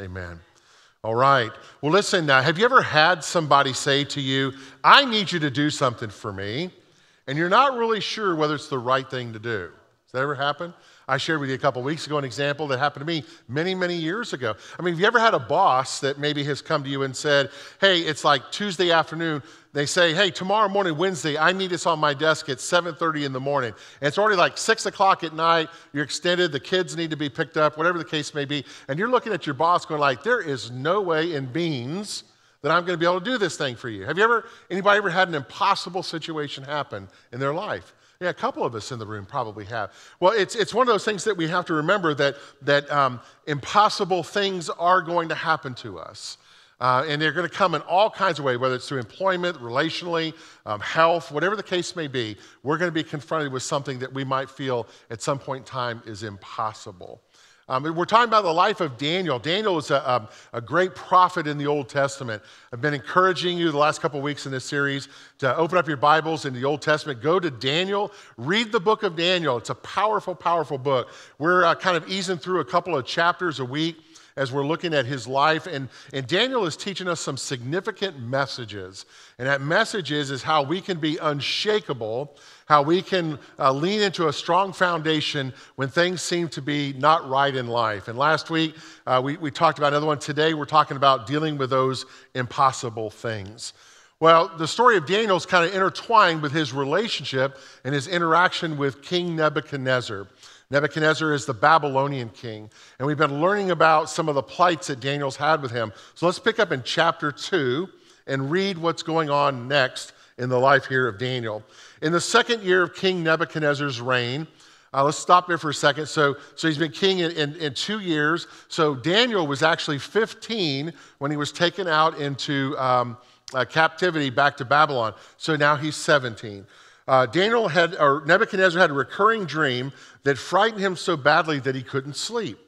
Amen. All right. Well, listen, now. have you ever had somebody say to you, I need you to do something for me, and you're not really sure whether it's the right thing to do? Has that ever happen? I shared with you a couple weeks ago an example that happened to me many, many years ago. I mean, have you ever had a boss that maybe has come to you and said, Hey, it's like Tuesday afternoon. They say, Hey, tomorrow morning, Wednesday, I need this on my desk at 7:30 in the morning. And it's already like six o'clock at night. You're extended, the kids need to be picked up, whatever the case may be. And you're looking at your boss going, like, there is no way in beans that I'm going to be able to do this thing for you. Have you ever, anybody ever had an impossible situation happen in their life? Yeah, a couple of us in the room probably have. Well, it's, it's one of those things that we have to remember that, that um, impossible things are going to happen to us. Uh, and they're going to come in all kinds of ways, whether it's through employment, relationally, um, health, whatever the case may be. We're going to be confronted with something that we might feel at some point in time is impossible. Um, we're talking about the life of Daniel. Daniel is a, a, a, great prophet in the Old Testament. I've been encouraging you the last couple weeks in this series to open up your Bibles in the Old Testament. Go to Daniel, read the book of Daniel. It's a powerful, powerful book. We're uh, kind of easing through a couple of chapters a week as we're looking at his life. And, and Daniel is teaching us some significant messages. And that message is, is how we can be unshakable how we can uh, lean into a strong foundation when things seem to be not right in life. And last week, uh, we, we talked about another one. Today, we're talking about dealing with those impossible things. Well, the story of Daniel is kind of intertwined with his relationship and his interaction with King Nebuchadnezzar. Nebuchadnezzar is the Babylonian king, and we've been learning about some of the plights that Daniel's had with him. So let's pick up in chapter 2 and read what's going on next in the life here of Daniel. In the second year of King Nebuchadnezzar's reign, uh, let's stop there for a second. So, so he's been king in, in, in, two years. So Daniel was actually 15 when he was taken out into um, uh, captivity back to Babylon. So now he's 17. Uh, Daniel had, or Nebuchadnezzar had a recurring dream that frightened him so badly that he couldn't sleep.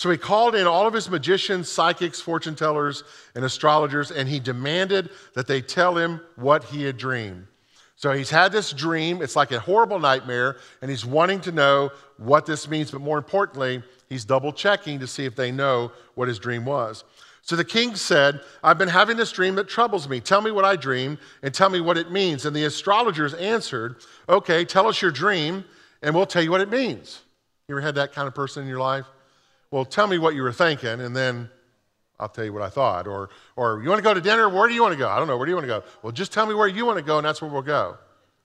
So he called in all of his magicians, psychics, fortune tellers, and astrologers, and he demanded that they tell him what he had dreamed. So he's had this dream. It's like a horrible nightmare, and he's wanting to know what this means. But more importantly, he's double checking to see if they know what his dream was. So the king said, I've been having this dream that troubles me. Tell me what I dreamed and tell me what it means. And the astrologers answered, Okay, tell us your dream, and we'll tell you what it means. You ever had that kind of person in your life? Well, tell me what you were thinking, and then I'll tell you what I thought. Or, or you want to go to dinner? Where do you want to go? I don't know. Where do you want to go? Well, just tell me where you want to go, and that's where we'll go.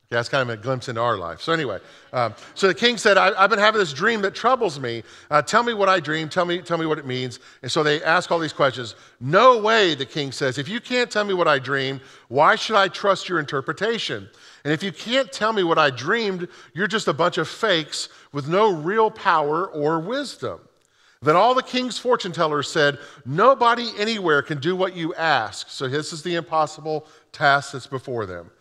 Okay, that's kind of a glimpse into our life. So, anyway, um, so the king said, I, have been having this dream that troubles me. Uh, tell me what I dreamed. Tell me, tell me what it means. And so they ask all these questions. No way, the king says. If you can't tell me what I dreamed, why should I trust your interpretation? And if you can't tell me what I dreamed, you're just a bunch of fakes with no real power or wisdom. Then all the king's fortune tellers said, Nobody anywhere can do what you ask. So this is the impossible task that's before them.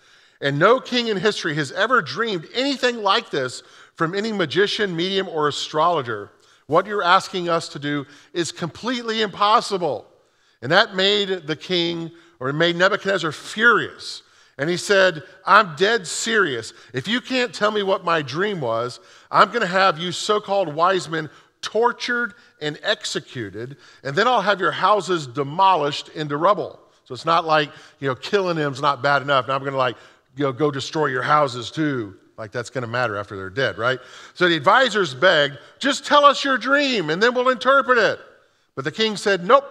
And no king in history has ever dreamed anything like this from any magician, medium, or astrologer. What you're asking us to do is completely impossible. And that made the king, or it made Nebuchadnezzar furious. And he said, I'm dead serious. If you can't tell me what my dream was, I'm going to have you so called wise men tortured and executed, and then I'll have your houses demolished into rubble. So it's not like, you know, killing them's not bad enough. Now I'm going to like, you know, go destroy your houses too. Like that's going to matter after they're dead, right? So the advisors begged, just tell us your dream and then we'll interpret it. But the king said, nope.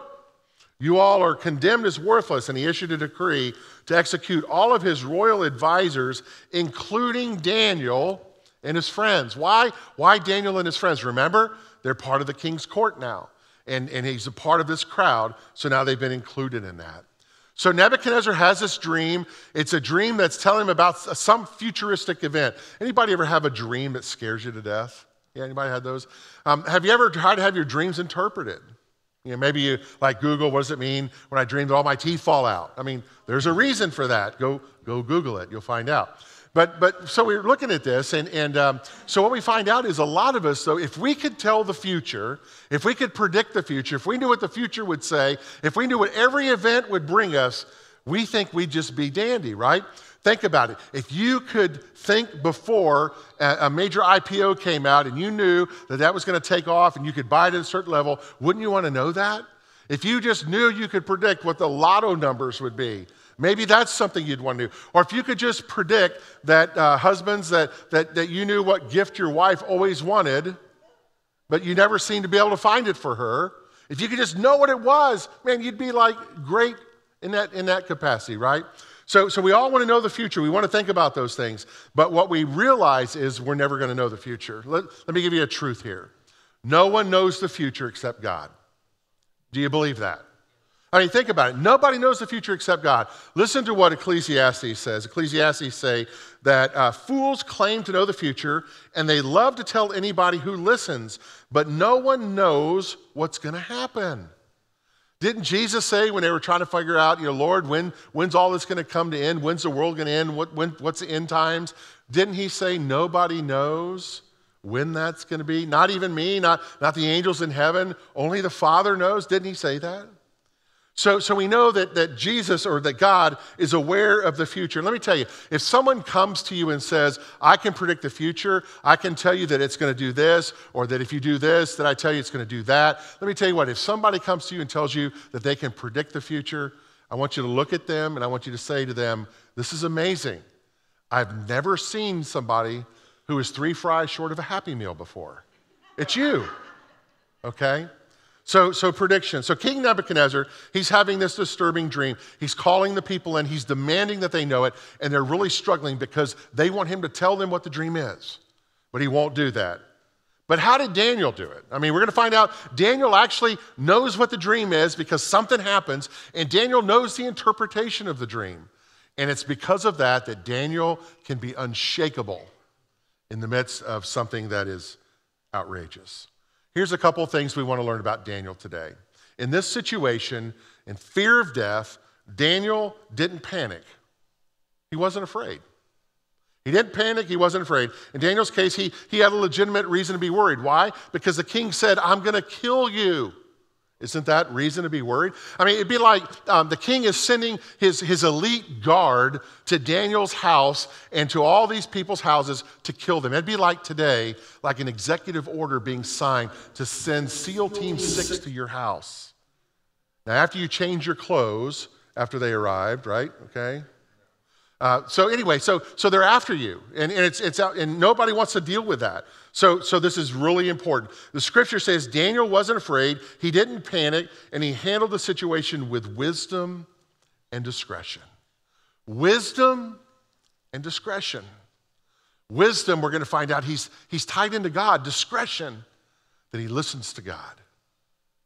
You all are condemned as worthless. And he issued a decree to execute all of his royal advisors, including Daniel and his friends. Why? Why Daniel and his friends? Remember, they're part of the king's court now. And, and he's a part of this crowd, so now they've been included in that. So Nebuchadnezzar has this dream. It's a dream that's telling him about some futuristic event. Anybody ever have a dream that scares you to death? Yeah, anybody had those? Um, have you ever tried to have your dreams interpreted? You know, maybe you like Google, what does it mean when I dream that all my teeth fall out? I mean, there's a reason for that. Go, go Google it, you'll find out. But, but so we're looking at this, and, and um, so what we find out is a lot of us, though, if we could tell the future, if we could predict the future, if we knew what the future would say, if we knew what every event would bring us, we think we'd just be dandy, right? Think about it. If you could think before a major IPO came out and you knew that that was going to take off and you could buy it at a certain level, wouldn't you want to know that? If you just knew you could predict what the lotto numbers would be, maybe that's something you'd want to do. Or if you could just predict that uh, husbands, that, that, that you knew what gift your wife always wanted, but you never seemed to be able to find it for her. If you could just know what it was, man, you'd be like great in that, in that capacity, right? So, so we all want to know the future. We want to think about those things. But what we realize is we're never going to know the future. Let, let me give you a truth here no one knows the future except God. Do you believe that? I mean, think about it. Nobody knows the future except God. Listen to what Ecclesiastes says. Ecclesiastes say that uh, fools claim to know the future, and they love to tell anybody who listens, but no one knows what's going to happen. Didn't Jesus say when they were trying to figure out, you know, Lord, when, when's all this going to come to end? When's the world going to end? What, when, what's the end times? Didn't he say nobody knows when that's going to be? Not even me, not, not the angels in heaven. Only the Father knows. Didn't he say that? So, so we know that, that Jesus or that God is aware of the future. Let me tell you, if someone comes to you and says, I can predict the future, I can tell you that it's going to do this, or that if you do this, that I tell you it's going to do that. Let me tell you what, if somebody comes to you and tells you that they can predict the future, I want you to look at them and I want you to say to them, This is amazing. I've never seen somebody who is three fries short of a happy meal before. It's you, okay? So, so prediction. So King Nebuchadnezzar, he's having this disturbing dream. He's calling the people in, he's demanding that they know it, and they're really struggling because they want him to tell them what the dream is. But he won't do that. But how did Daniel do it? I mean, we're going to find out Daniel actually knows what the dream is because something happens, and Daniel knows the interpretation of the dream. And it's because of that that Daniel can be unshakable in the midst of something that is outrageous. Here's a couple of things we want to learn about Daniel today. In this situation, in fear of death, Daniel didn't panic. He wasn't afraid. He didn't panic, he wasn't afraid. In Daniel's case, he, he had a legitimate reason to be worried. Why? Because the king said, I'm going to kill you. Isn't that reason to be worried? I mean, it'd be like um, the king is sending his, his elite guard to Daniel's house and to all these people's houses to kill them. It'd be like today, like an executive order being signed to send SEAL Team 6 to your house. Now, after you change your clothes, after they arrived, right? Okay? Uh, so anyway, so, so they're after you, and, and, it's, it's out, and nobody wants to deal with that. So, so this is really important. The scripture says Daniel wasn't afraid, he didn't panic, and he handled the situation with wisdom and discretion. Wisdom and discretion. Wisdom, we're going to find out he's, he's tied into God. Discretion, that he listens to God.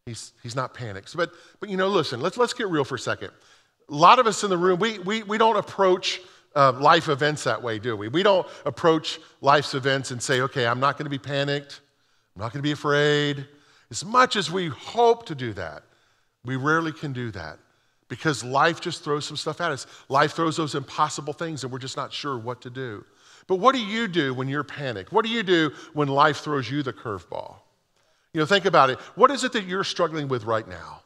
He's, he's not panicked. But, but you know, listen, let's, let's get real for a second a lot of us in the room, we, we, we don't approach uh, life events that way, do we? We don't approach life's events and say, okay, I'm not going to be panicked. I'm not going to be afraid. As much as we hope to do that, we rarely can do that because life just throws some stuff at us. Life throws those impossible things and we're just not sure what to do. But what do you do when you're panicked? What do you do when life throws you the curveball? You know, think about it. What is it that you're struggling with right now?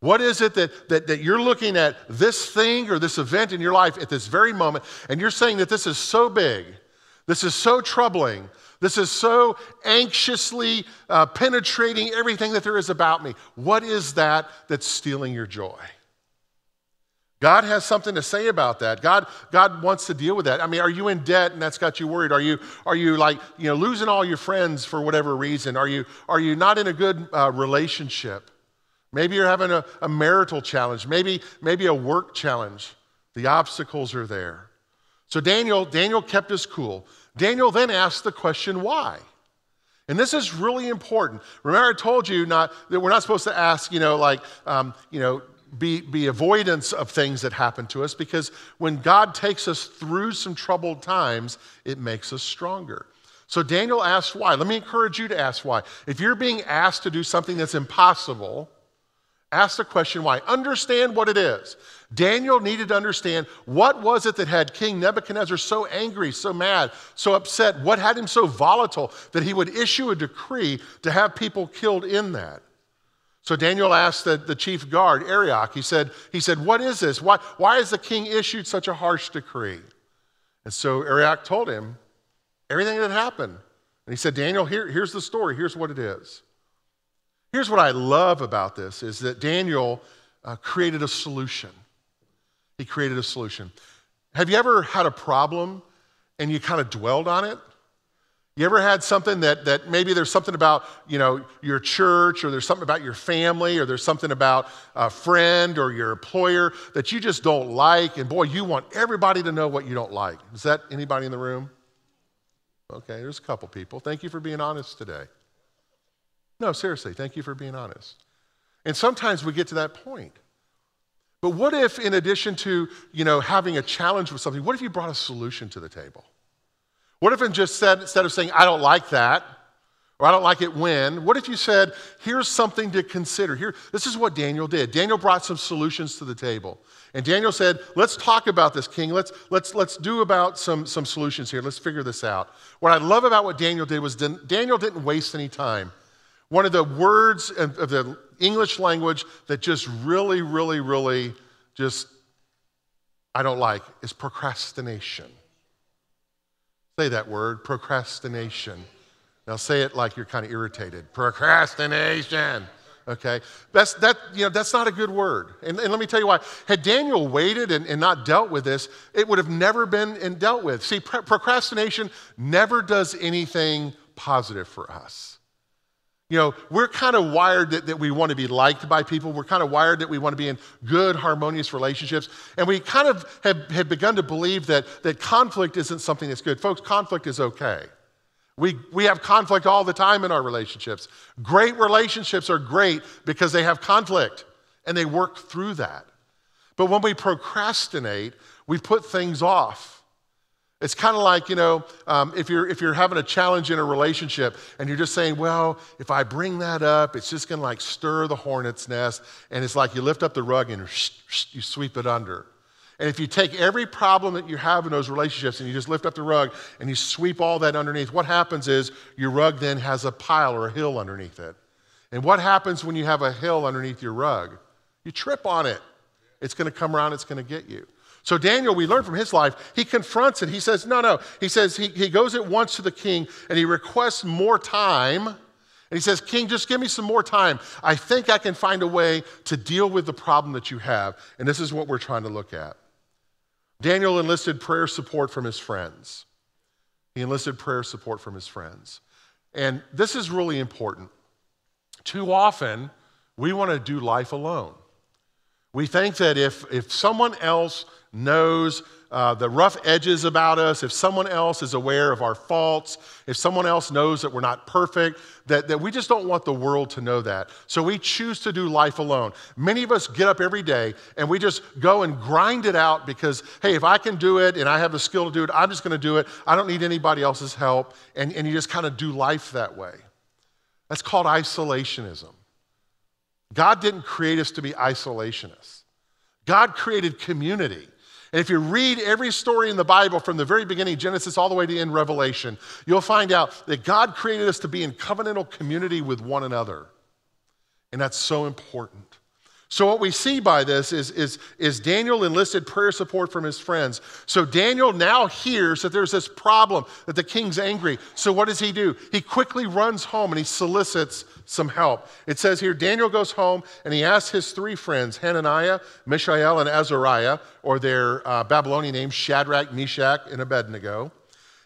What is it that, that, that you're looking at this thing or this event in your life at this very moment, and you're saying that this is so big, this is so troubling, this is so anxiously uh, penetrating everything that there is about me? What is that that's stealing your joy? God has something to say about that. God, God wants to deal with that. I mean, are you in debt and that's got you worried? Are you, are you like, you know, losing all your friends for whatever reason? Are you, are you not in a good uh, relationship? Maybe you're having a, a marital challenge, maybe, maybe a work challenge. The obstacles are there. So Daniel, Daniel kept his cool. Daniel then asked the question, why? And this is really important. Remember, I told you not, that we're not supposed to ask, you know, like, um, you know, be, be avoidance of things that happen to us because when God takes us through some troubled times, it makes us stronger. So Daniel asked why. Let me encourage you to ask why. If you're being asked to do something that's impossible, Ask the question why. Understand what it is. Daniel needed to understand what was it that had King Nebuchadnezzar so angry, so mad, so upset? What had him so volatile that he would issue a decree to have people killed in that? So Daniel asked the, the chief guard, Arioch, he said, he said, What is this? Why, why has the king issued such a harsh decree? And so Arioch told him everything that happened. And he said, Daniel, here, here's the story. Here's what it is. Here's what I love about this is that Daniel uh, created a solution. He created a solution. Have you ever had a problem and you kind of dwelled on it? You ever had something that, that maybe there's something about you know, your church or there's something about your family or there's something about a friend or your employer that you just don't like and boy, you want everybody to know what you don't like. Is that anybody in the room? Okay, there's a couple people. Thank you for being honest today. No, seriously, thank you for being honest. And sometimes we get to that point. But what if in addition to, you know, having a challenge with something, what if you brought a solution to the table? What if just said, instead of saying, I don't like that, or I don't like it when, what if you said, here's something to consider? Here, this is what Daniel did. Daniel brought some solutions to the table. And Daniel said, let's talk about this, king. Let's, let's, let's do about some, some solutions here. Let's figure this out. What I love about what Daniel did was Daniel didn't waste any time. One of the words of the English language that just really, really, really just I don't like is procrastination. Say that word, procrastination. Now say it like you're kind of irritated. Procrastination. Okay? That's, that, you know, that's not a good word. And, and let me tell you why. Had Daniel waited and, and, not dealt with this, it would have never been dealt with. See, procrastination never does anything positive for us. You know, we're kind of wired that, that we want to be liked by people. We're kind of wired that we want to be in good, harmonious relationships. And we kind of have, have begun to believe that, that conflict isn't something that's good. Folks, conflict is okay. We, we have conflict all the time in our relationships. Great relationships are great because they have conflict and they work through that. But when we procrastinate, we put things off. It's kind of like, you know, um, if, you're, if you're having a challenge in a relationship and you're just saying, well, if I bring that up, it's just going to like stir the hornet's nest. And it's like you lift up the rug and you sweep it under. And if you take every problem that you have in those relationships and you just lift up the rug and you sweep all that underneath, what happens is your rug then has a pile or a hill underneath it. And what happens when you have a hill underneath your rug? You trip on it. It's going to come around, it's going to get you. So, Daniel, we learn from his life, he confronts it. He says, No, no. He says, he, he goes at once to the king and he requests more time. And he says, King, just give me some more time. I think I can find a way to deal with the problem that you have. And this is what we're trying to look at. Daniel enlisted prayer support from his friends. He enlisted prayer support from his friends. And this is really important. Too often, we want to do life alone. We think that if, if someone else knows uh, the rough edges about us, if someone else is aware of our faults, if someone else knows that we're not perfect, that, that we just don't want the world to know that. So we choose to do life alone. Many of us get up every day and we just go and grind it out because, hey, if I can do it and I have the skill to do it, I'm just going to do it. I don't need anybody else's help. And, and you just kind of do life that way. That's called isolationism. God didn't create us to be isolationists. God created community. And if you read every story in the Bible from the very beginning, Genesis all the way to end, Revelation, you'll find out that God created us to be in covenantal community with one another. And that's so important. So, what we see by this is, is, is Daniel enlisted prayer support from his friends. So, Daniel now hears that there's this problem, that the king's angry. So, what does he do? He quickly runs home and he solicits some help. It says here Daniel goes home and he asks his three friends, Hananiah, Mishael, and Azariah, or their uh, Babylonian names, Shadrach, Meshach, and Abednego.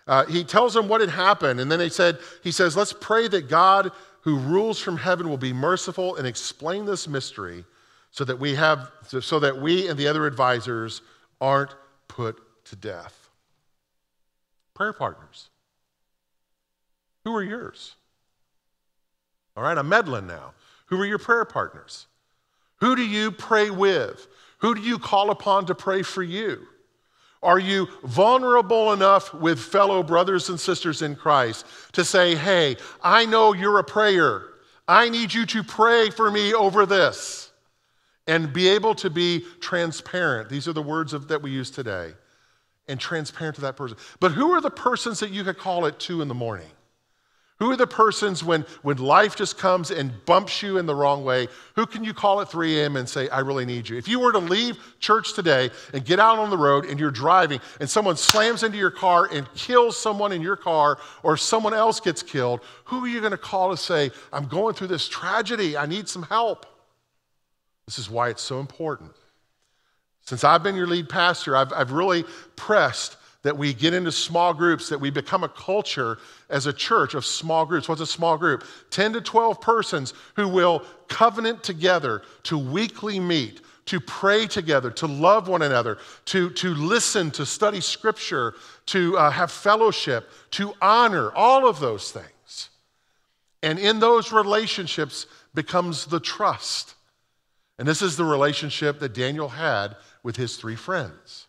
Uh, he tells them what had happened, and then he said, he says, Let's pray that God who rules from heaven will be merciful and explain this mystery so that we have so that we and the other advisors aren't put to death. Prayer partners. Who are yours? All right, I'm meddling now. Who are your prayer partners? Who do you pray with? Who do you call upon to pray for you? Are you vulnerable enough with fellow brothers and sisters in Christ to say, hey, I know you're a prayer. I need you to pray for me over this and be able to be transparent. These are the words of, that we use today. And transparent to that person. But who are the persons that you could call at two in the morning? Who are the persons when, when life just comes and bumps you in the wrong way? Who can you call at 3 a.m. and say, I really need you? If you were to leave church today and get out on the road and you're driving and someone slams into your car and kills someone in your car or someone else gets killed, who are you going to call to say, I'm going through this tragedy, I need some help? This is why it's so important. Since I've been your lead pastor, I've, I've really pressed that we get into small groups, that we become a culture as a church of small groups. What's a small group? 10 to 12 persons who will covenant together to weekly meet, to pray together, to love one another, to, to listen, to study scripture, to uh, have fellowship, to honor, all of those things. And in those relationships becomes the trust. And this is the relationship that Daniel had with his three friends.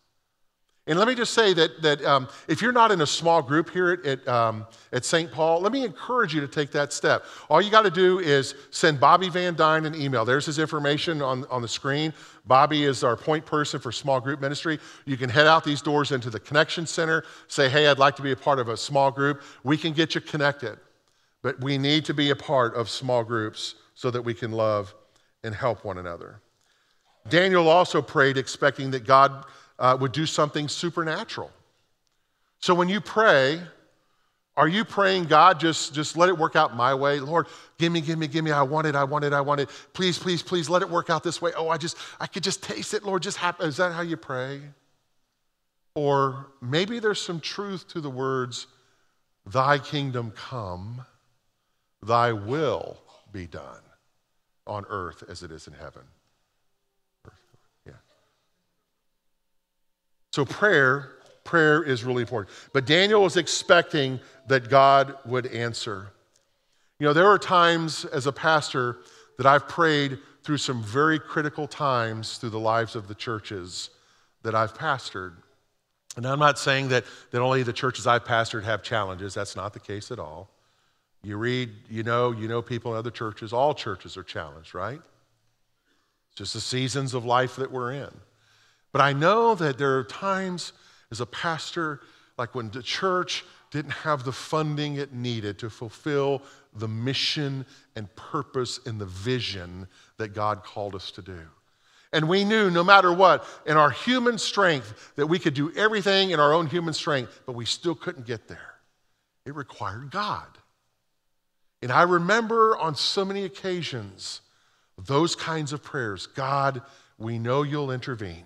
And let me just say that, that um, if you're not in a small group here at, at, um, at St. Paul, let me encourage you to take that step. All you got to do is send Bobby Van Dyne an email. There's his information on, on the screen. Bobby is our point person for small group ministry. You can head out these doors into the Connection Center, say, hey, I'd like to be a part of a small group. We can get you connected. But we need to be a part of small groups so that we can love and help one another. Daniel also prayed expecting that God uh, would do something supernatural. So when you pray, are you praying, God, just, just let it work out my way? Lord, give me, give me, give me. I want it, I want it, I want it. Please, please, please let it work out this way. Oh, I just, I could just taste it, Lord, just happen. Is that how you pray? Or maybe there's some truth to the words, Thy kingdom come, Thy will be done on earth as it is in heaven. So prayer, prayer is really important. But Daniel was expecting that God would answer. You know, there are times as a pastor that I've prayed through some very critical times through the lives of the churches that I've pastored. And I'm not saying that, that only the churches I've pastored have challenges. That's not the case at all. You read, you know, you know people in other churches. All churches are challenged, right? It's just the seasons of life that we're in. But I know that there are times as a pastor, like when the church didn't have the funding it needed to fulfill the mission and purpose and the vision that God called us to do. And we knew no matter what, in our human strength, that we could do everything in our own human strength, but we still couldn't get there. It required God. And I remember on so many occasions those kinds of prayers God, we know you'll intervene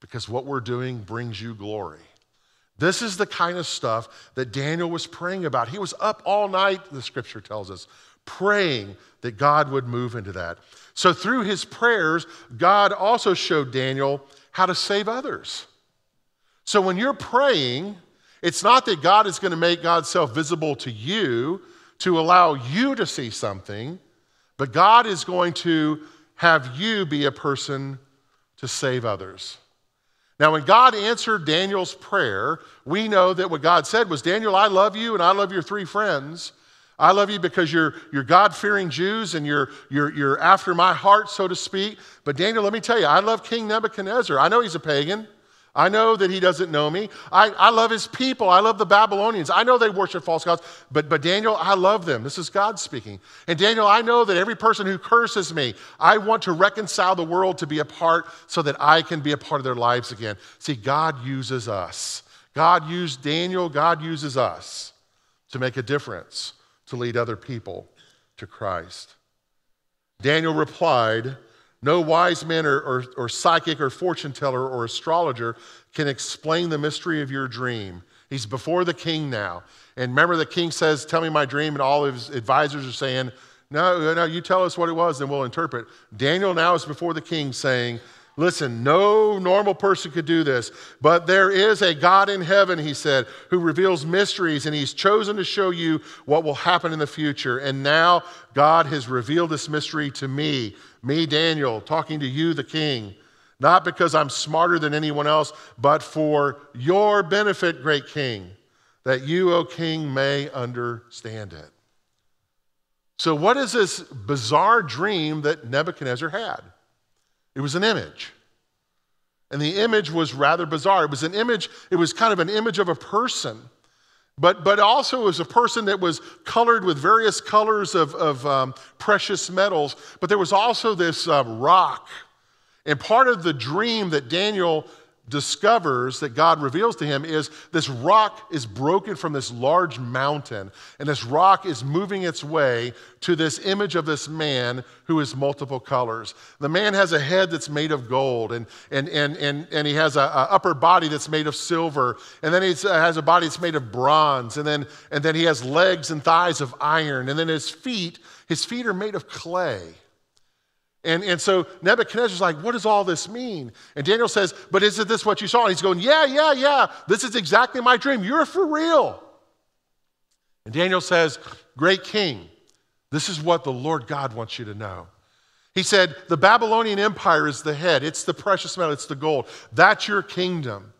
because what we're doing brings you glory. This is the kind of stuff that Daniel was praying about. He was up all night, the scripture tells us, praying that God would move into that. So, through his prayers, God also showed Daniel how to save others. So, when you're praying, it's not that God is going to make God's self visible to you to allow you to see something, but God is going to have you be a person to save others. Now, when God answered Daniel's prayer, we know that what God said was Daniel, I love you and I love your three friends. I love you because you're, you're God fearing Jews and you're, you're, you're after my heart, so to speak. But Daniel, let me tell you, I love King Nebuchadnezzar. I know he's a pagan. I know that he doesn't know me. I, I love his people. I love the Babylonians. I know they worship false gods, but, but Daniel, I love them. This is God speaking. And Daniel, I know that every person who curses me, I want to reconcile the world to be a part so that I can be a part of their lives again. See, God uses us. God used Daniel, God uses us to make a difference, to lead other people to Christ. Daniel replied, no wise man or, or, or psychic or fortune teller or astrologer can explain the mystery of your dream. He's before the king now. And remember, the king says, Tell me my dream, and all of his advisors are saying, No, no, you tell us what it was, and we'll interpret. Daniel now is before the king saying, Listen, no normal person could do this, but there is a God in heaven, he said, who reveals mysteries, and he's chosen to show you what will happen in the future. And now God has revealed this mystery to me, me, Daniel, talking to you, the king, not because I'm smarter than anyone else, but for your benefit, great king, that you, O king, may understand it. So, what is this bizarre dream that Nebuchadnezzar had? It was an image. And the image was rather bizarre. It was an image, it was kind of an image of a person. But, but also was a person that was colored with various colors of, of um, precious metals. But there was also this uh, rock. And part of the dream that Daniel discovers that God reveals to him is this rock is broken from this large mountain, and this rock is moving its way to this image of this man who is multiple colors. The man has a head that's made of gold, and, and, and, and, and he has an upper body that's made of silver, and then he uh, has a body that's made of bronze, and then, and then he has legs and thighs of iron, and then his feet, his feet are made of clay. And, and so Nebuchadnezzar's like, what does all this mean? And Daniel says, but isn't this what you saw? And he's going, yeah, yeah, yeah. This is exactly my dream. You're for real. And Daniel says, great king, this is what the Lord God wants you to know. He said, the Babylonian Empire is the head. It's the precious metal. It's the gold. That's your kingdom.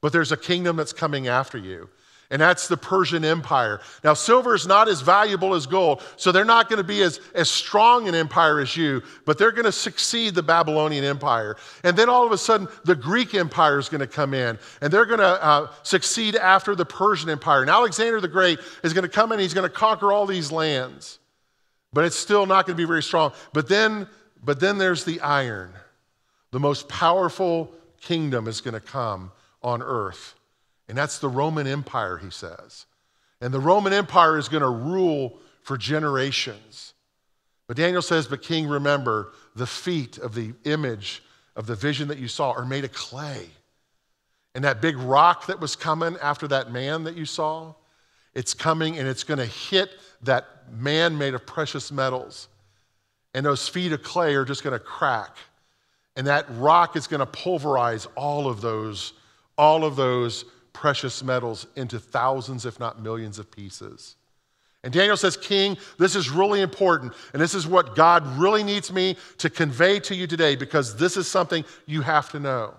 But there's a kingdom that's coming after you and that's the Persian Empire. Now, silver is not as valuable as gold, so they're not going to be as, as strong an empire as you, but they're going to succeed the Babylonian Empire. And then all of a sudden, the Greek Empire is going to come in, and they're going to uh, succeed after the Persian Empire. And Alexander the Great is going to come in, he's going to conquer all these lands, but it's still not going to be very strong. But then, but then there's the iron. The most powerful kingdom is going to come on earth. And that's the Roman Empire, he says. And the Roman Empire is going to rule for generations. But Daniel says, But king, remember, the feet of the image of the vision that you saw are made of clay. And that big rock that was coming after that man that you saw, it's coming and it's going to hit that man made of precious metals. And those feet of clay are just going to crack. And that rock is going to pulverize all of those, all of those precious metals into thousands, if not millions, of pieces. And Daniel says, King, this is really important. And this is what God really needs me to convey to you today because this is something you have to know.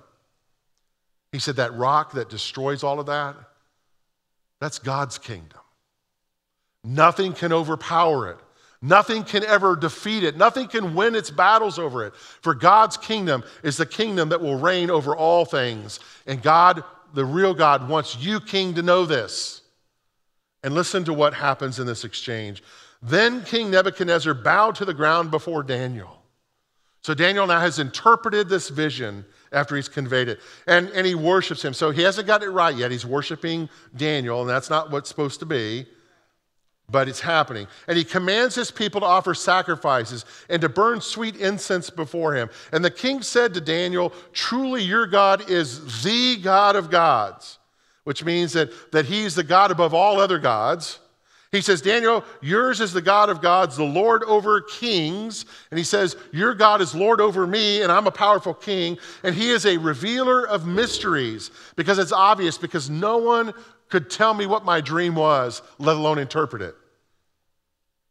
He said, That rock that destroys all of that, that's God's kingdom. Nothing can overpower it. Nothing can ever defeat it. Nothing can win its battles over it. For God's kingdom is the kingdom that will reign over all things. And God the real God wants you, king, to know this. And listen to what happens in this exchange. Then King Nebuchadnezzar bowed to the ground before Daniel. So Daniel now has interpreted this vision after he's conveyed it, and, and he worships him. So he hasn't got it right yet. He's worshiping Daniel, and that's not what's supposed to be but it's happening. And he commands his people to offer sacrifices and to burn sweet incense before him. And the king said to Daniel, Truly, your God is the God of gods, which means that, that he's the God above all other gods. He says, Daniel, yours is the God of gods, the Lord over kings. And he says, Your God is Lord over me, and I'm a powerful king. And he is a revealer of mysteries because it's obvious, because no one could tell me what my dream was, let alone interpret it.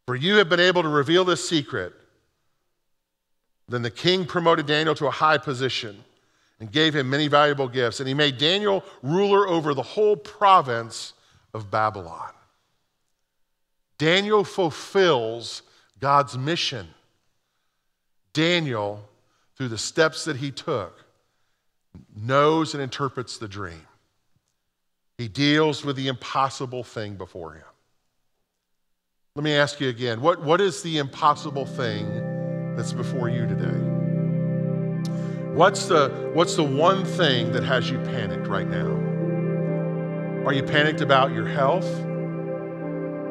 For you have been able to reveal this secret. Then the king promoted Daniel to a high position and gave him many valuable gifts. And he made Daniel ruler over the whole province of Babylon. Daniel fulfills God's mission. Daniel, through the steps that he took, knows and interprets the dream. He deals with the impossible thing before him. Let me ask you again what, what is the impossible thing that's before you today? What's the, what's the one thing that has you panicked right now? Are you panicked about your health?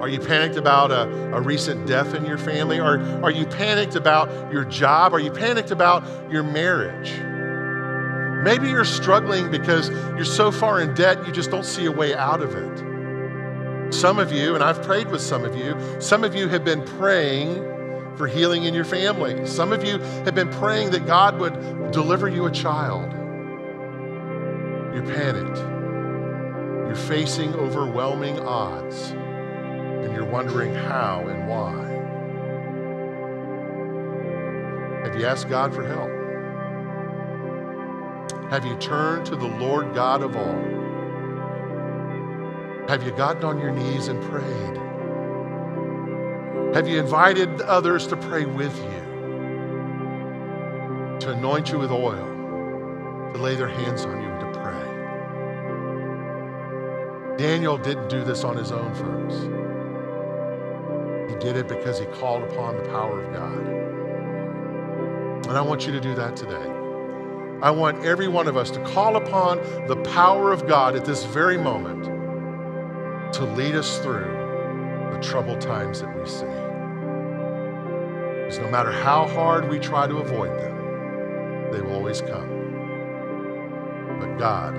Are you panicked about a, a recent death in your family? Are, are you panicked about your job? Are you panicked about your marriage? Maybe you're struggling because you're so far in debt you just don't see a way out of it. Some of you, and I've prayed with some of you, some of you have been praying for healing in your family. Some of you have been praying that God would deliver you a child. You're panicked. You're facing overwhelming odds, and you're wondering how and why. Have you asked God for help? Have you turned to the Lord God of all? Have you gotten on your knees and prayed? Have you invited others to pray with you? To anoint you with oil, to lay their hands on you and to pray? Daniel didn't do this on his own, folks. He did it because he called upon the power of God. And I want you to do that today. I want every one of us to call upon the power of God at this very moment to lead us through the troubled times that we see. Because no matter how hard we try to avoid them, they will always come. But God